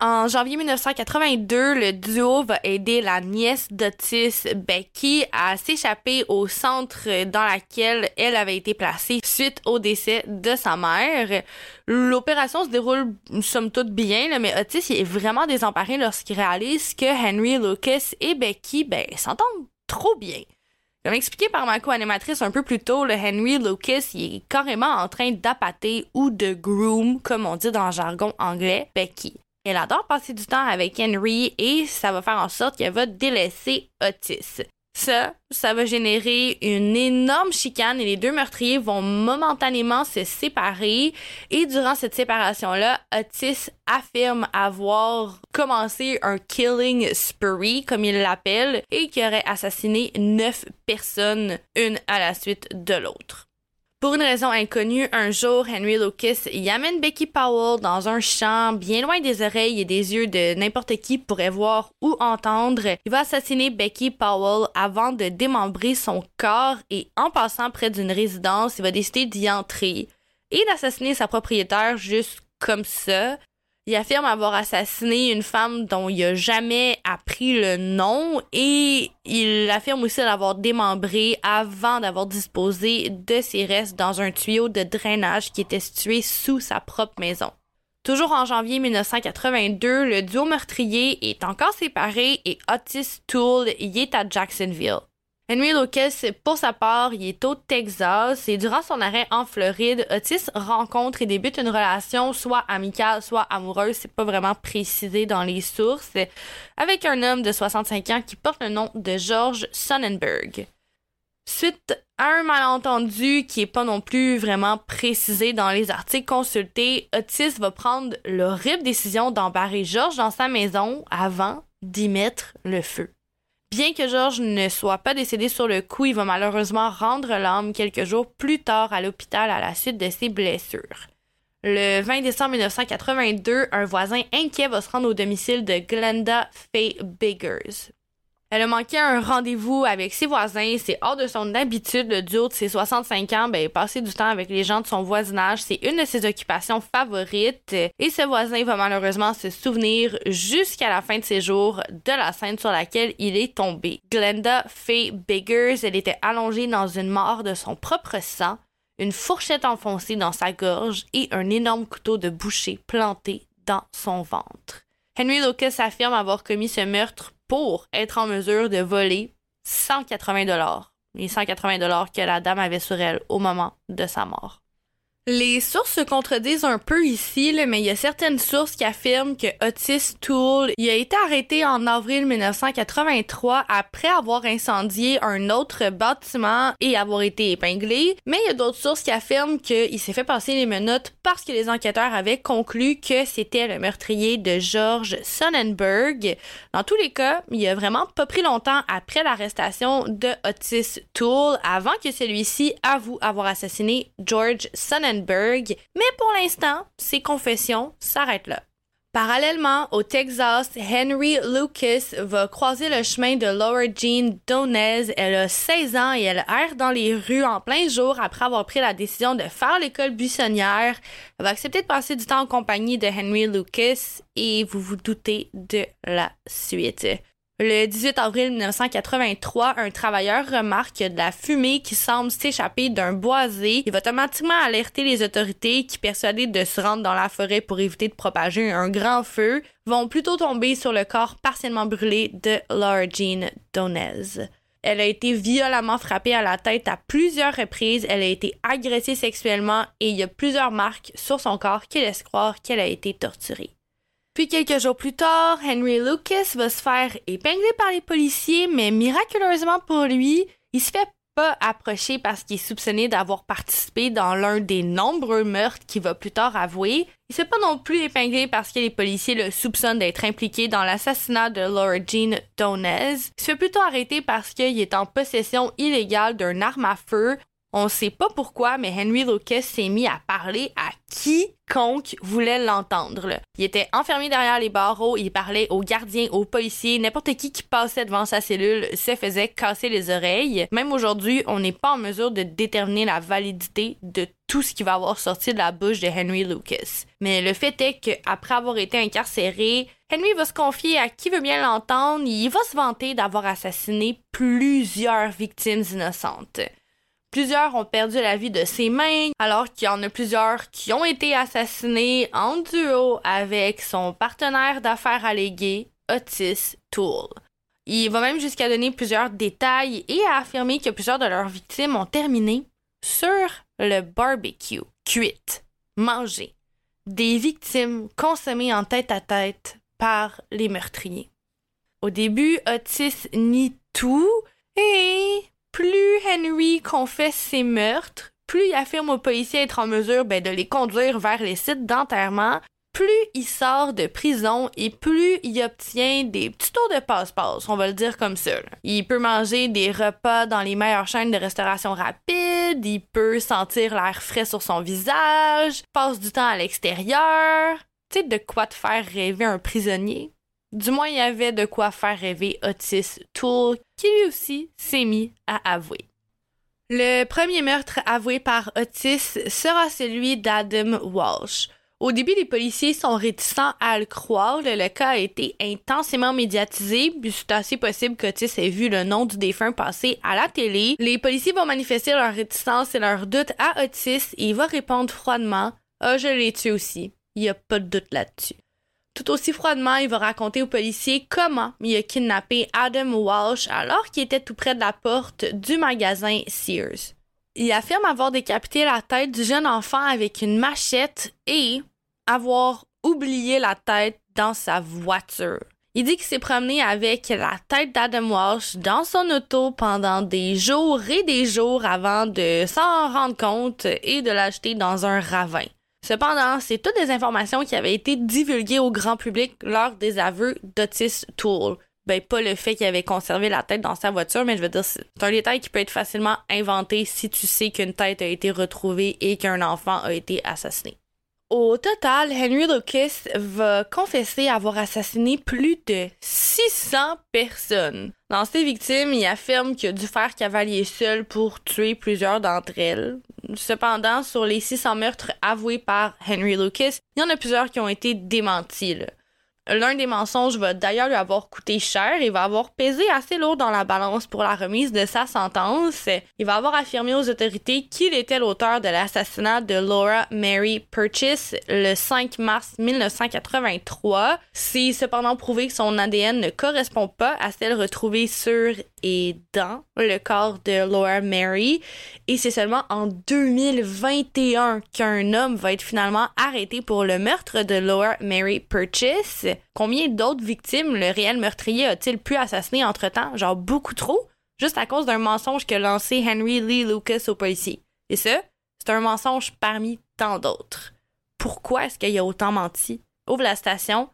En janvier 1982, le duo va aider la nièce d'Otis, Becky, à s'échapper au centre dans lequel elle avait été placée suite au décès de sa mère. L'opération se déroule somme toute bien, mais Otis est vraiment désemparé lorsqu'il réalise que Henry Lucas et Becky ben, s'entendent trop bien. Comme expliqué par ma co-animatrice un peu plus tôt, le Henry Lucas il est carrément en train d'appâter ou de groom, comme on dit dans le jargon anglais, Becky. Elle adore passer du temps avec Henry et ça va faire en sorte qu'elle va délaisser Otis. Ça, ça va générer une énorme chicane et les deux meurtriers vont momentanément se séparer. Et durant cette séparation-là, Otis affirme avoir commencé un killing spree, comme il l'appelle, et qu'il aurait assassiné neuf personnes, une à la suite de l'autre. Pour une raison inconnue, un jour, Henry Lucas y amène Becky Powell dans un champ bien loin des oreilles et des yeux de n'importe qui pourrait voir ou entendre. Il va assassiner Becky Powell avant de démembrer son corps et en passant près d'une résidence, il va décider d'y entrer et d'assassiner sa propriétaire juste comme ça. Il affirme avoir assassiné une femme dont il a jamais appris le nom et il affirme aussi l'avoir démembré avant d'avoir disposé de ses restes dans un tuyau de drainage qui était situé sous sa propre maison. Toujours en janvier 1982, le duo meurtrier est encore séparé et Otis Toole y est à Jacksonville. Henry Lucas, pour sa part, il est au Texas et durant son arrêt en Floride, Otis rencontre et débute une relation soit amicale, soit amoureuse, c'est pas vraiment précisé dans les sources, avec un homme de 65 ans qui porte le nom de George Sonnenberg. Suite à un malentendu qui est pas non plus vraiment précisé dans les articles consultés, Otis va prendre l'horrible décision d'embarrer George dans sa maison avant d'y mettre le feu. Bien que George ne soit pas décédé sur le coup, il va malheureusement rendre l'âme quelques jours plus tard à l'hôpital à la suite de ses blessures. Le 20 décembre 1982, un voisin inquiet va se rendre au domicile de Glenda Faye Biggers. Elle a manqué un rendez-vous avec ses voisins. C'est hors de son habitude. Le duo de ses 65 ans, ben, passer du temps avec les gens de son voisinage, c'est une de ses occupations favorites. Et ce voisin va malheureusement se souvenir jusqu'à la fin de ses jours de la scène sur laquelle il est tombé. Glenda Faye Biggers, elle était allongée dans une mort de son propre sang, une fourchette enfoncée dans sa gorge et un énorme couteau de boucher planté dans son ventre. Henry Lucas affirme avoir commis ce meurtre pour être en mesure de voler 180 dollars. Les 180 dollars que la dame avait sur elle au moment de sa mort. Les sources se contredisent un peu ici, mais il y a certaines sources qui affirment que Otis Toole a été arrêté en avril 1983 après avoir incendié un autre bâtiment et avoir été épinglé. Mais il y a d'autres sources qui affirment qu'il s'est fait passer les menottes parce que les enquêteurs avaient conclu que c'était le meurtrier de George Sonnenberg. Dans tous les cas, il a vraiment pas pris longtemps après l'arrestation de Otis Toole avant que celui-ci avoue avoir assassiné George Sonnenberg mais pour l'instant, ses confessions s'arrêtent là. Parallèlement, au Texas, Henry Lucas va croiser le chemin de Laura Jean Donez. Elle a 16 ans et elle erre dans les rues en plein jour après avoir pris la décision de faire l'école buissonnière. Elle va accepter de passer du temps en compagnie de Henry Lucas et vous vous doutez de la suite. Le 18 avril 1983, un travailleur remarque de la fumée qui semble s'échapper d'un boisé. Il va automatiquement alerter les autorités qui, persuadées de se rendre dans la forêt pour éviter de propager un grand feu, vont plutôt tomber sur le corps partiellement brûlé de Laura Jean Donez. Elle a été violemment frappée à la tête à plusieurs reprises, elle a été agressée sexuellement et il y a plusieurs marques sur son corps qui laissent croire qu'elle a été torturée. Puis quelques jours plus tard, Henry Lucas va se faire épingler par les policiers, mais miraculeusement pour lui, il se fait pas approcher parce qu'il est soupçonné d'avoir participé dans l'un des nombreux meurtres qu'il va plus tard avouer. Il se fait pas non plus épingler parce que les policiers le soupçonnent d'être impliqué dans l'assassinat de Laura Jean Donez. Il se fait plutôt arrêter parce qu'il est en possession illégale d'un arme à feu. On sait pas pourquoi, mais Henry Lucas s'est mis à parler à quiconque voulait l'entendre. Il était enfermé derrière les barreaux, il parlait aux gardiens, aux policiers, n'importe qui qui passait devant sa cellule se faisait casser les oreilles. Même aujourd'hui, on n'est pas en mesure de déterminer la validité de tout ce qui va avoir sorti de la bouche de Henry Lucas. Mais le fait est qu'après avoir été incarcéré, Henry va se confier à qui veut bien l'entendre, il va se vanter d'avoir assassiné plusieurs victimes innocentes. Plusieurs ont perdu la vie de ses mains, alors qu'il y en a plusieurs qui ont été assassinés en duo avec son partenaire d'affaires allégué, Otis Toole. Il va même jusqu'à donner plusieurs détails et à affirmer que plusieurs de leurs victimes ont terminé sur le barbecue, cuite, mangé. Des victimes consommées en tête à tête par les meurtriers. Au début, Otis nie tout et plus Henry confesse ses meurtres, plus il affirme aux policiers être en mesure ben, de les conduire vers les sites d'enterrement, plus il sort de prison et plus il obtient des petits tours de passe-passe, on va le dire comme ça. Il peut manger des repas dans les meilleures chaînes de restauration rapide, il peut sentir l'air frais sur son visage, passe du temps à l'extérieur. Tu sais de quoi te faire rêver un prisonnier? Du moins, il y avait de quoi faire rêver Otis Toole, qui lui aussi s'est mis à avouer. Le premier meurtre avoué par Otis sera celui d'Adam Walsh. Au début, les policiers sont réticents à le croire. Le, cas a été intensément médiatisé, puis c'est assez possible qu'Otis ait vu le nom du défunt passer à la télé. Les policiers vont manifester leur réticence et leur doute à Otis et il va répondre froidement Ah, je l'ai tué aussi. Il n'y a pas de doute là-dessus. Tout aussi froidement, il va raconter aux policiers comment il a kidnappé Adam Walsh alors qu'il était tout près de la porte du magasin Sears. Il affirme avoir décapité la tête du jeune enfant avec une machette et avoir oublié la tête dans sa voiture. Il dit qu'il s'est promené avec la tête d'Adam Walsh dans son auto pendant des jours et des jours avant de s'en rendre compte et de l'acheter dans un ravin. Cependant, c'est toutes des informations qui avaient été divulguées au grand public lors des aveux d'Otis Toole. Ben, pas le fait qu'il avait conservé la tête dans sa voiture, mais je veux dire, c'est un détail qui peut être facilement inventé si tu sais qu'une tête a été retrouvée et qu'un enfant a été assassiné. Au total, Henry Lucas va confesser avoir assassiné plus de 600 personnes. Dans ses victimes, il affirme qu'il a dû faire cavalier seul pour tuer plusieurs d'entre elles. Cependant, sur les 600 meurtres avoués par Henry Lucas, il y en a plusieurs qui ont été démentis. L'un des mensonges va d'ailleurs lui avoir coûté cher et va avoir pesé assez lourd dans la balance pour la remise de sa sentence. Il va avoir affirmé aux autorités qu'il était l'auteur de l'assassinat de Laura Mary Purchase le 5 mars 1983. C'est cependant prouvé que son ADN ne correspond pas à celle retrouvée sur et dans le corps de Laura Mary. Et c'est seulement en 2021 qu'un homme va être finalement arrêté pour le meurtre de Laura Mary Purchase. Combien d'autres victimes le réel meurtrier a-t-il pu assassiner entre-temps? Genre beaucoup trop, juste à cause d'un mensonge que lancé Henry Lee Lucas au policier. Et ça, c'est un mensonge parmi tant d'autres. Pourquoi est-ce qu'il a autant menti? Ouvre la station,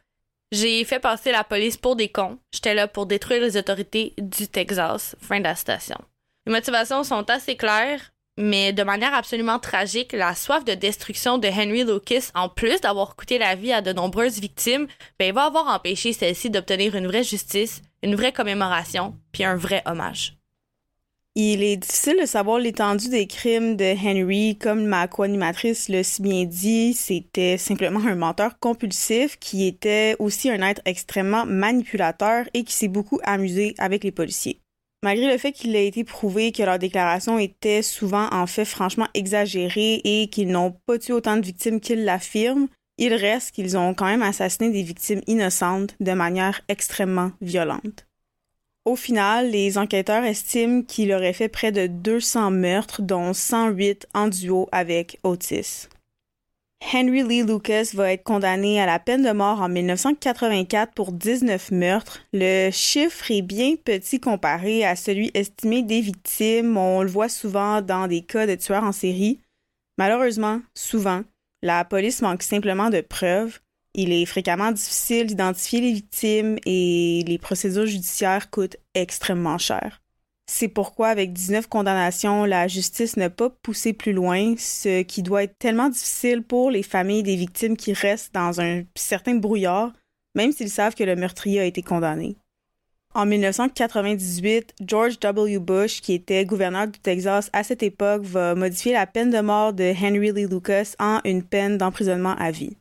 j'ai fait passer la police pour des cons. J'étais là pour détruire les autorités du Texas. Fin de la station. Les motivations sont assez claires, mais de manière absolument tragique, la soif de destruction de Henry Lucas, en plus d'avoir coûté la vie à de nombreuses victimes, ben, va avoir empêché celle-ci d'obtenir une vraie justice, une vraie commémoration, puis un vrai hommage. Il est difficile de savoir l'étendue des crimes de Henry. Comme ma co-animatrice l'a si bien dit, c'était simplement un menteur compulsif qui était aussi un être extrêmement manipulateur et qui s'est beaucoup amusé avec les policiers. Malgré le fait qu'il a été prouvé que leurs déclarations étaient souvent en fait franchement exagérées et qu'ils n'ont pas tué autant de victimes qu'ils l'affirment, il reste qu'ils ont quand même assassiné des victimes innocentes de manière extrêmement violente. Au final, les enquêteurs estiment qu'il aurait fait près de 200 meurtres, dont 108 en duo avec Otis. Henry Lee Lucas va être condamné à la peine de mort en 1984 pour 19 meurtres. Le chiffre est bien petit comparé à celui estimé des victimes. On le voit souvent dans des cas de tueurs en série. Malheureusement, souvent, la police manque simplement de preuves. Il est fréquemment difficile d'identifier les victimes et les procédures judiciaires coûtent extrêmement cher. C'est pourquoi, avec 19 condamnations, la justice n'a pas poussé plus loin, ce qui doit être tellement difficile pour les familles des victimes qui restent dans un certain brouillard, même s'ils savent que le meurtrier a été condamné. En 1998, George W. Bush, qui était gouverneur du Texas à cette époque, va modifier la peine de mort de Henry Lee Lucas en une peine d'emprisonnement à vie.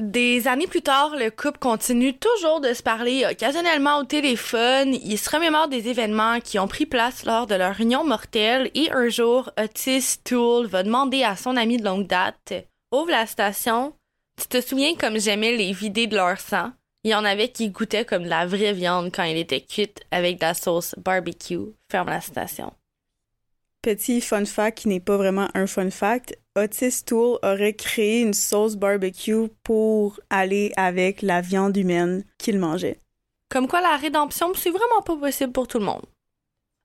Des années plus tard, le couple continue toujours de se parler occasionnellement au téléphone. Ils se remémorent des événements qui ont pris place lors de leur union mortelle et un jour, Otis Toole va demander à son ami de longue date Ouvre la station. Tu te souviens comme j'aimais les vider de leur sang Il y en avait qui goûtaient comme de la vraie viande quand il était cuite avec de la sauce barbecue. Ferme la citation. Petit fun fact qui n'est pas vraiment un fun fact, Otis Toole aurait créé une sauce barbecue pour aller avec la viande humaine qu'il mangeait. Comme quoi la rédemption, c'est vraiment pas possible pour tout le monde.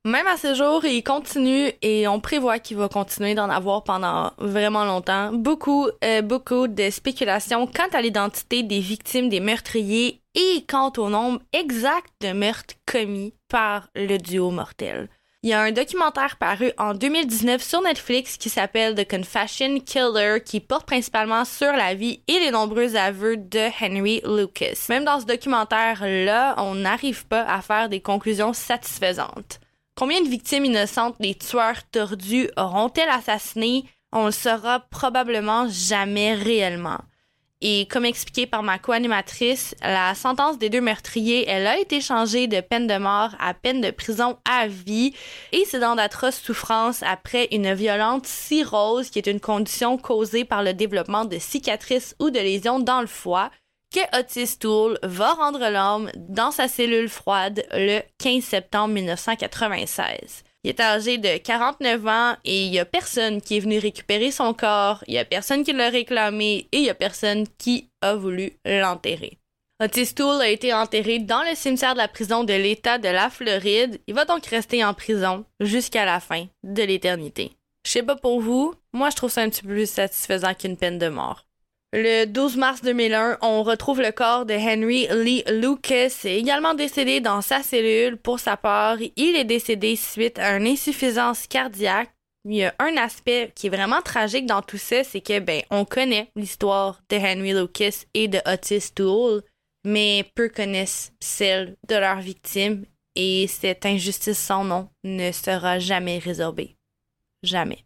Même à ce jour, il continue et on prévoit qu'il va continuer d'en avoir pendant vraiment longtemps. Beaucoup, euh, beaucoup de spéculations quant à l'identité des victimes des meurtriers et quant au nombre exact de meurtres commis par le duo mortel. Il y a un documentaire paru en 2019 sur Netflix qui s'appelle The Confession Killer qui porte principalement sur la vie et les nombreux aveux de Henry Lucas. Même dans ce documentaire-là, on n'arrive pas à faire des conclusions satisfaisantes. Combien de victimes innocentes les tueurs tordus auront-elles assassinées? On le saura probablement jamais réellement. Et comme expliqué par ma co-animatrice, la sentence des deux meurtriers, elle a été changée de peine de mort à peine de prison à vie et c'est dans d'atroces souffrances après une violente cirrhose qui est une condition causée par le développement de cicatrices ou de lésions dans le foie que Otis Toole va rendre l'homme dans sa cellule froide le 15 septembre 1996. Il est âgé de 49 ans et il y a personne qui est venu récupérer son corps, il y a personne qui l'a réclamé et il y a personne qui a voulu l'enterrer. Otis Toole a été enterré dans le cimetière de la prison de l'État de la Floride. Il va donc rester en prison jusqu'à la fin de l'éternité. Je sais pas pour vous, moi je trouve ça un petit peu plus satisfaisant qu'une peine de mort. Le 12 mars 2001, on retrouve le corps de Henry Lee Lucas, également décédé dans sa cellule. Pour sa part, il est décédé suite à une insuffisance cardiaque. Il y a un aspect qui est vraiment tragique dans tout ça, c'est que ben on connaît l'histoire de Henry Lucas et de Otis Toole, mais peu connaissent celle de leurs victimes et cette injustice sans nom ne sera jamais résorbée. Jamais.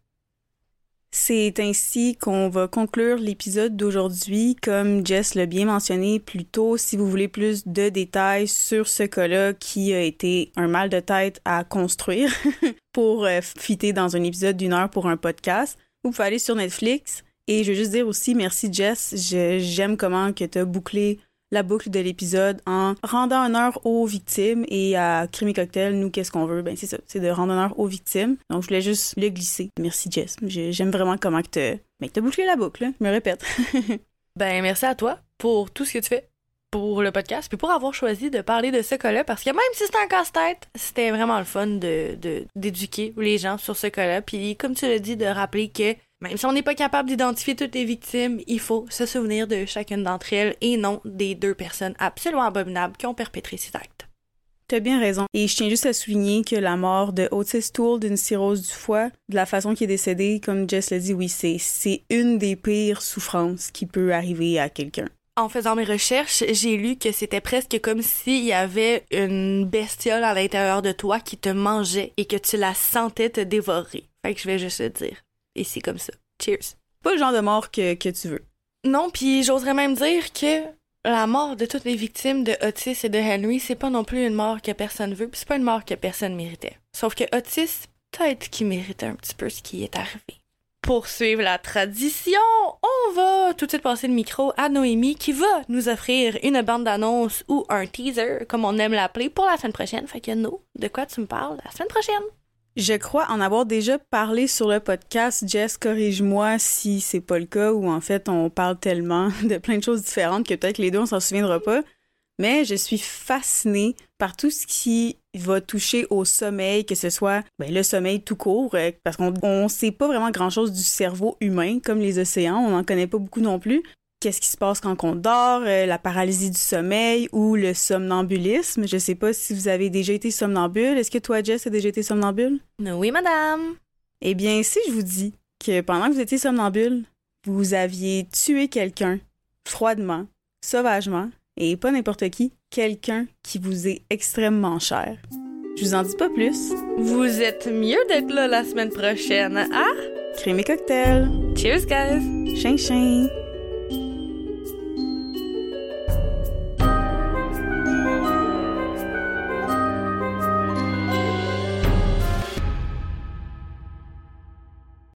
C'est ainsi qu'on va conclure l'épisode d'aujourd'hui. Comme Jess l'a bien mentionné plus tôt, si vous voulez plus de détails sur ce cas-là qui a été un mal de tête à construire pour euh, fitter dans un épisode d'une heure pour un podcast, vous pouvez aller sur Netflix. Et je veux juste dire aussi merci Jess, j'aime comment que tu as bouclé la boucle de l'épisode en rendant honneur aux victimes et à Crime Cocktail, nous, qu'est-ce qu'on veut? Ben, c'est ça, c'est de rendre honneur aux victimes. Donc, je voulais juste le glisser. Merci, Jess. J'aime vraiment comment que ben, as bouclé la boucle, je me répète. ben, merci à toi pour tout ce que tu fais pour le podcast, puis pour avoir choisi de parler de ce cas-là, parce que même si c'était un casse-tête, c'était vraiment le fun de, d'éduquer les gens sur ce cas-là, puis comme tu l'as dit, de rappeler que même si on n'est pas capable d'identifier toutes les victimes, il faut se souvenir de chacune d'entre elles et non des deux personnes absolument abominables qui ont perpétré ces actes. T'as bien raison. Et je tiens juste à souligner que la mort de Otis Toole d'une cirrhose du foie, de la façon qu'il est décédé, comme Jess l'a dit, oui, c'est, c'est une des pires souffrances qui peut arriver à quelqu'un. En faisant mes recherches, j'ai lu que c'était presque comme s'il y avait une bestiole à l'intérieur de toi qui te mangeait et que tu la sentais te dévorer. Fait que je vais juste te dire et c'est comme ça. Cheers. Pas le genre de mort que, que tu veux. Non, puis j'oserais même dire que la mort de toutes les victimes de Otis et de Henry, c'est pas non plus une mort que personne veut, puis c'est pas une mort que personne méritait. Sauf que Otis, peut-être qu'il méritait un petit peu ce qui est arrivé. Pour suivre la tradition, on va tout de suite passer le micro à Noémie qui va nous offrir une bande d'annonce ou un teaser, comme on aime l'appeler, pour la semaine prochaine. Fait que no, de quoi tu me parles la semaine prochaine? Je crois en avoir déjà parlé sur le podcast. Jess, corrige-moi si c'est pas le cas ou en fait on parle tellement de plein de choses différentes que peut-être les deux on s'en souviendra pas. Mais je suis fascinée par tout ce qui va toucher au sommeil, que ce soit ben, le sommeil tout court, euh, parce qu'on ne sait pas vraiment grand-chose du cerveau humain, comme les océans, on n'en connaît pas beaucoup non plus qu'est-ce qui se passe quand on dort, euh, la paralysie du sommeil ou le somnambulisme. Je sais pas si vous avez déjà été somnambule. Est-ce que toi, Jess, as déjà été somnambule? Oui, madame. Eh bien, si je vous dis que pendant que vous étiez somnambule, vous aviez tué quelqu'un froidement, sauvagement, et pas n'importe qui, quelqu'un qui vous est extrêmement cher. Je vous en dis pas plus. Vous êtes mieux d'être là la semaine prochaine, hein? Crème et cocktail. Cheers, guys. Chien, chien.